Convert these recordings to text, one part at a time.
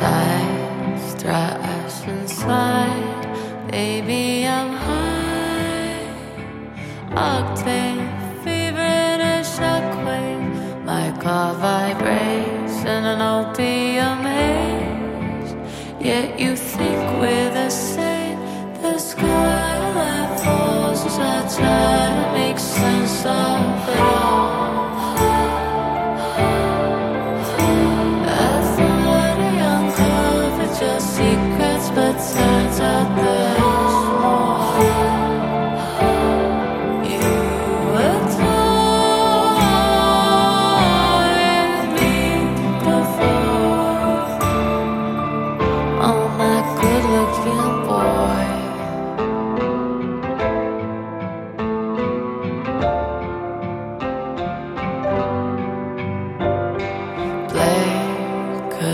tight, stress inside. Baby, I'm high. Octane, fever a shockwave. My car vibrates in an opium haze. Yet you think we're the same. The skyline falls as I try to make sense of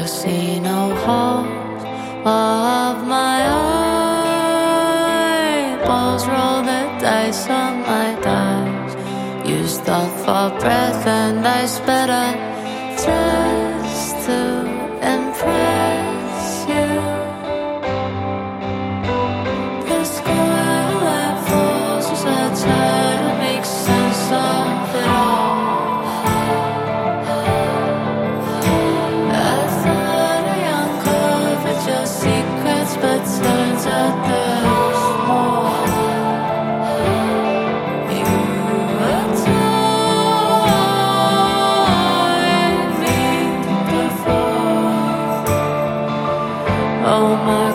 Play casino halls of my eyeballs. Roll the dice on my dice. You stop for breath and I sped up just to Oh, my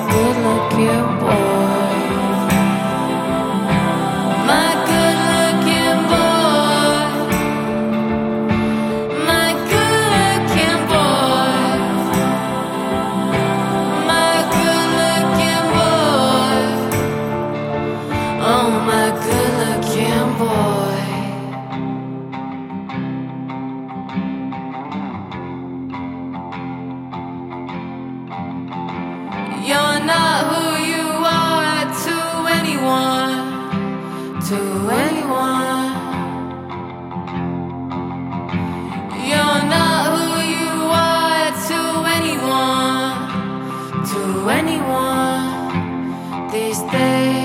these days.